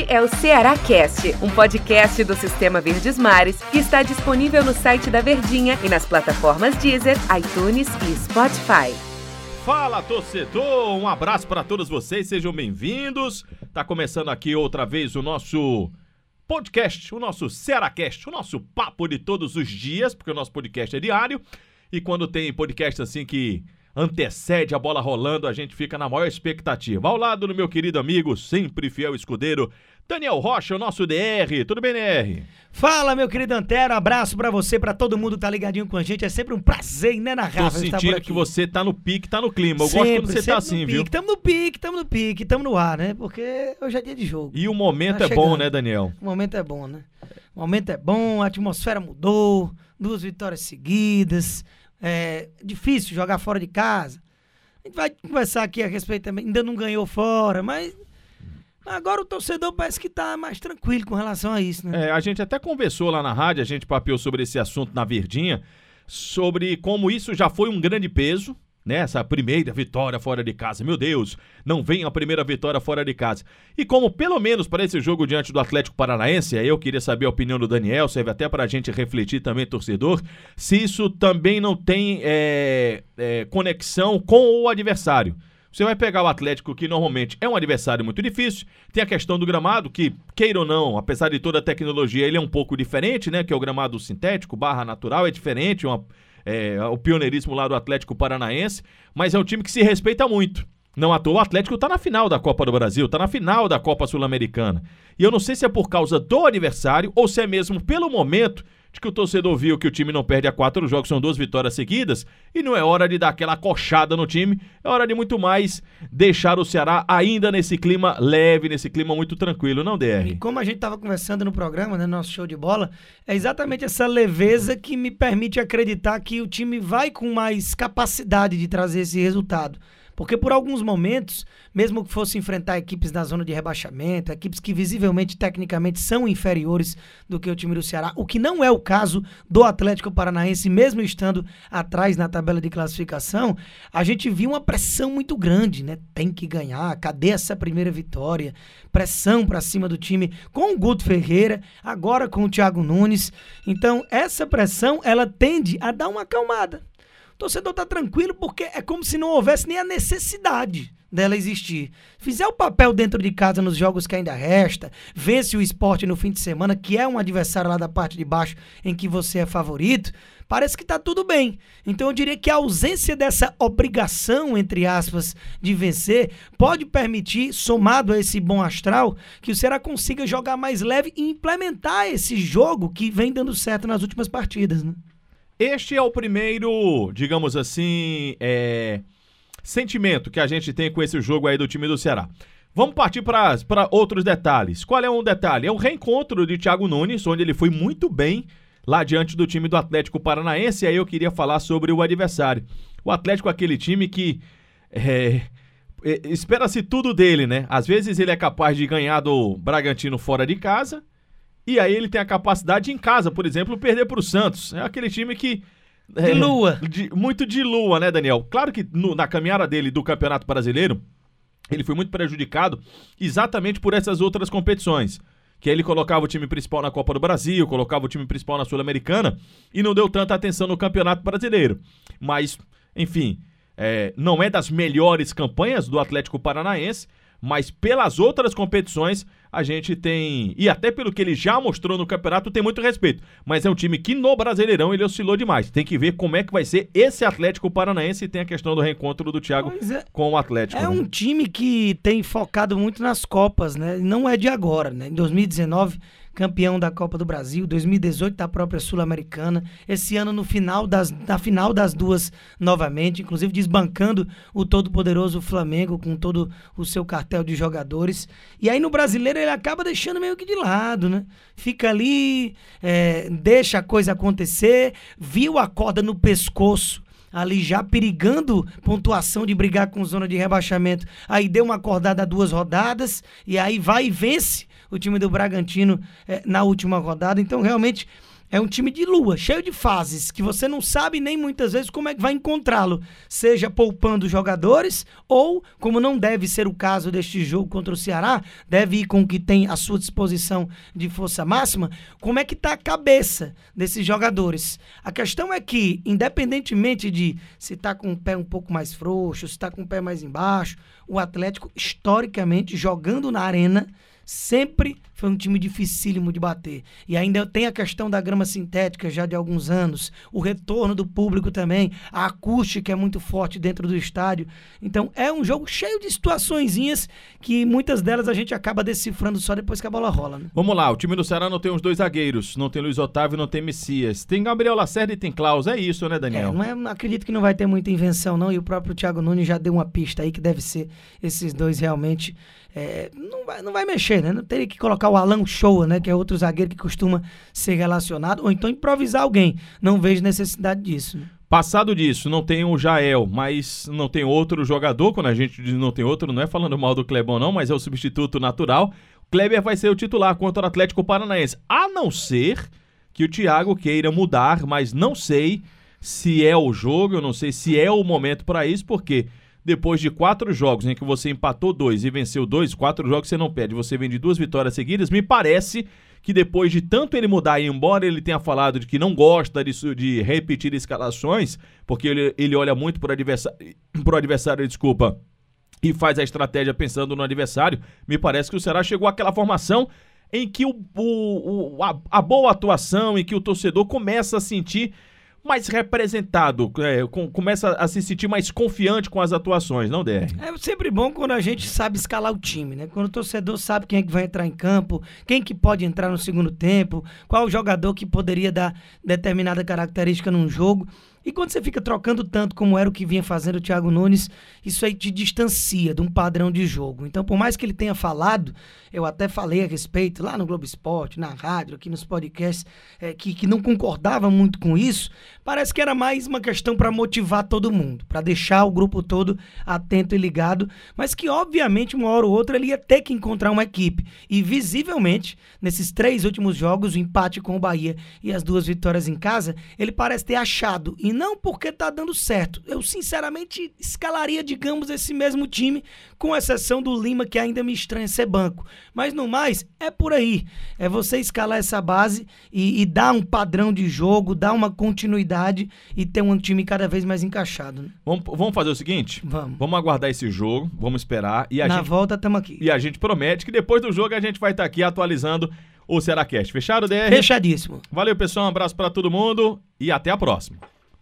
Este é o Ceará Cast, um podcast do Sistema Verdes Mares que está disponível no site da Verdinha e nas plataformas Deezer, iTunes e Spotify. Fala torcedor, um abraço para todos vocês, sejam bem-vindos. Tá começando aqui outra vez o nosso podcast, o nosso Cearacast, o nosso papo de todos os dias, porque o nosso podcast é diário. E quando tem podcast assim que antecede a bola rolando, a gente fica na maior expectativa. Ao lado do meu querido amigo, sempre fiel escudeiro, Daniel Rocha, o nosso DR. Tudo bem, DR? Fala, meu querido Antero, abraço para você, para todo mundo que tá ligadinho com a gente. É sempre um prazer, né, na Tô sentindo que você tá no pique, tá no clima. Eu sempre, gosto quando você tá assim, viu? Tamo no pique, tamo no pique, tamo no ar, né? Porque hoje é dia de jogo. E o momento tá é chegando. bom, né, Daniel? O momento é bom, né? O momento é bom, a atmosfera mudou, duas vitórias seguidas. É difícil jogar fora de casa. A gente vai conversar aqui a respeito também. Ainda não ganhou fora, mas Agora o torcedor parece que tá mais tranquilo com relação a isso, né? É, a gente até conversou lá na rádio, a gente papeou sobre esse assunto na Verdinha, sobre como isso já foi um grande peso, nessa primeira vitória fora de casa. Meu Deus, não vem a primeira vitória fora de casa. E como pelo menos para esse jogo diante do Atlético Paranaense, aí eu queria saber a opinião do Daniel, serve até para a gente refletir também, torcedor, se isso também não tem é, é, conexão com o adversário. Você vai pegar o Atlético, que normalmente é um adversário muito difícil. Tem a questão do gramado, que, queira ou não, apesar de toda a tecnologia, ele é um pouco diferente, né? Que é o gramado sintético, barra natural, é diferente, uma, é, o pioneirismo lá do Atlético Paranaense, mas é um time que se respeita muito. Não à toa, o Atlético está na final da Copa do Brasil, está na final da Copa Sul-Americana. E eu não sei se é por causa do adversário ou se é mesmo pelo momento de que o torcedor viu que o time não perde a quatro jogos, são duas vitórias seguidas, e não é hora de dar aquela coxada no time, é hora de muito mais deixar o Ceará ainda nesse clima leve, nesse clima muito tranquilo, não, DR? E como a gente estava conversando no programa, né, nosso show de bola, é exatamente essa leveza que me permite acreditar que o time vai com mais capacidade de trazer esse resultado. Porque por alguns momentos, mesmo que fosse enfrentar equipes da zona de rebaixamento, equipes que visivelmente, tecnicamente, são inferiores do que o time do Ceará, o que não é o caso do Atlético Paranaense, mesmo estando atrás na tabela de classificação, a gente viu uma pressão muito grande, né? Tem que ganhar, cadê essa primeira vitória? Pressão para cima do time com o Guto Ferreira, agora com o Thiago Nunes. Então, essa pressão, ela tende a dar uma acalmada torcedor tá tranquilo porque é como se não houvesse nem a necessidade dela existir. Fizer o papel dentro de casa nos jogos que ainda resta, vence o esporte no fim de semana, que é um adversário lá da parte de baixo em que você é favorito, parece que tá tudo bem. Então eu diria que a ausência dessa obrigação, entre aspas, de vencer, pode permitir, somado a esse bom astral, que o Ceará consiga jogar mais leve e implementar esse jogo que vem dando certo nas últimas partidas, né? Este é o primeiro, digamos assim, é, sentimento que a gente tem com esse jogo aí do time do Ceará. Vamos partir para outros detalhes. Qual é um detalhe? É o reencontro de Thiago Nunes, onde ele foi muito bem lá diante do time do Atlético Paranaense. E aí eu queria falar sobre o adversário. O Atlético é aquele time que é, é, espera-se tudo dele, né? Às vezes ele é capaz de ganhar do Bragantino fora de casa e aí ele tem a capacidade de, em casa, por exemplo, perder para o Santos. É aquele time que. É, de lua. De, muito de lua, né, Daniel? Claro que no, na caminhada dele do Campeonato Brasileiro, ele foi muito prejudicado exatamente por essas outras competições. Que ele colocava o time principal na Copa do Brasil, colocava o time principal na Sul-Americana e não deu tanta atenção no Campeonato Brasileiro. Mas, enfim, é, não é das melhores campanhas do Atlético Paranaense, mas pelas outras competições a gente tem, e até pelo que ele já mostrou no campeonato, tem muito respeito. Mas é um time que no Brasileirão ele oscilou demais. Tem que ver como é que vai ser esse Atlético Paranaense e tem a questão do reencontro do Thiago é, com o Atlético. É né? um time que tem focado muito nas Copas, né? Não é de agora, né? Em 2019 campeão da Copa do Brasil, 2018 da própria Sul-Americana, esse ano no final das, na final das duas novamente, inclusive desbancando o todo-poderoso Flamengo com todo o seu cartel de jogadores. E aí no brasileiro ele acaba deixando meio que de lado, né? Fica ali, é, deixa a coisa acontecer, viu a corda no pescoço ali já perigando pontuação de brigar com zona de rebaixamento. Aí deu uma acordada duas rodadas e aí vai e vence o time do Bragantino é, na última rodada. Então, realmente, É um time de lua, cheio de fases, que você não sabe nem muitas vezes como é que vai encontrá-lo. Seja poupando jogadores, ou, como não deve ser o caso deste jogo contra o Ceará, deve ir com o que tem à sua disposição de força máxima, como é que está a cabeça desses jogadores. A questão é que, independentemente de se está com o pé um pouco mais frouxo, se está com o pé mais embaixo, o Atlético, historicamente, jogando na arena, sempre foi um time dificílimo de bater. E ainda tem a questão da grama sintética já de alguns anos, o retorno do público também, a acústica é muito forte dentro do estádio. Então é um jogo cheio de situaçõezinhas que muitas delas a gente acaba decifrando só depois que a bola rola. Né? Vamos lá, o time do Ceará não tem os dois zagueiros, não tem Luiz Otávio, não tem Messias. Tem Gabriel Lacerda e tem Klaus, é isso, né, Daniel? É, não é, acredito que não vai ter muita invenção não, e o próprio Thiago Nunes já deu uma pista aí que deve ser esses dois realmente é, não, vai, não vai mexer, né? Não teria que colocar o Alan Show, né? Que é outro zagueiro que costuma ser relacionado, ou então improvisar alguém. Não vejo necessidade disso. Né? Passado disso, não tem o Jael, mas não tem outro jogador. Quando a gente diz não tem outro, não é falando mal do Clebão, não, mas é o substituto natural. O Kleber vai ser o titular contra o Atlético Paranaense. A não ser que o Thiago queira mudar, mas não sei se é o jogo, eu não sei se é o momento para isso, porque depois de quatro jogos em que você empatou dois e venceu dois, quatro jogos você não perde, você vem de duas vitórias seguidas, me parece que depois de tanto ele mudar e embora ele tenha falado de que não gosta disso, de repetir escalações, porque ele, ele olha muito pro adversário, pro adversário, desculpa, e faz a estratégia pensando no adversário, me parece que o Ceará chegou àquela formação em que o, o, o a, a boa atuação, em que o torcedor começa a sentir mais representado, é, com, começa a se sentir mais confiante com as atuações, não, Der? É sempre bom quando a gente sabe escalar o time, né? Quando o torcedor sabe quem é que vai entrar em campo, quem que pode entrar no segundo tempo, qual jogador que poderia dar determinada característica num jogo. E quando você fica trocando tanto como era o que vinha fazendo o Thiago Nunes, isso aí te distancia de um padrão de jogo. Então, por mais que ele tenha falado, eu até falei a respeito lá no Globo Esporte, na rádio, aqui nos podcasts, é, que, que não concordava muito com isso, parece que era mais uma questão para motivar todo mundo, para deixar o grupo todo atento e ligado, mas que obviamente uma hora ou outra ele ia ter que encontrar uma equipe. E visivelmente, nesses três últimos jogos, o empate com o Bahia e as duas vitórias em casa, ele parece ter achado e não porque tá dando certo. Eu, sinceramente, escalaria, digamos, esse mesmo time, com exceção do Lima, que ainda me estranha ser banco. Mas no mais, é por aí. É você escalar essa base e, e dar um padrão de jogo, dar uma continuidade e ter um time cada vez mais encaixado. Né? Vamos, vamos fazer o seguinte? Vamos. Vamos aguardar esse jogo, vamos esperar. E a Na gente, volta, estamos aqui. E a gente promete que depois do jogo a gente vai estar tá aqui atualizando o Ceará. Fechado, DR? Fechadíssimo. Valeu, pessoal. Um abraço para todo mundo e até a próxima.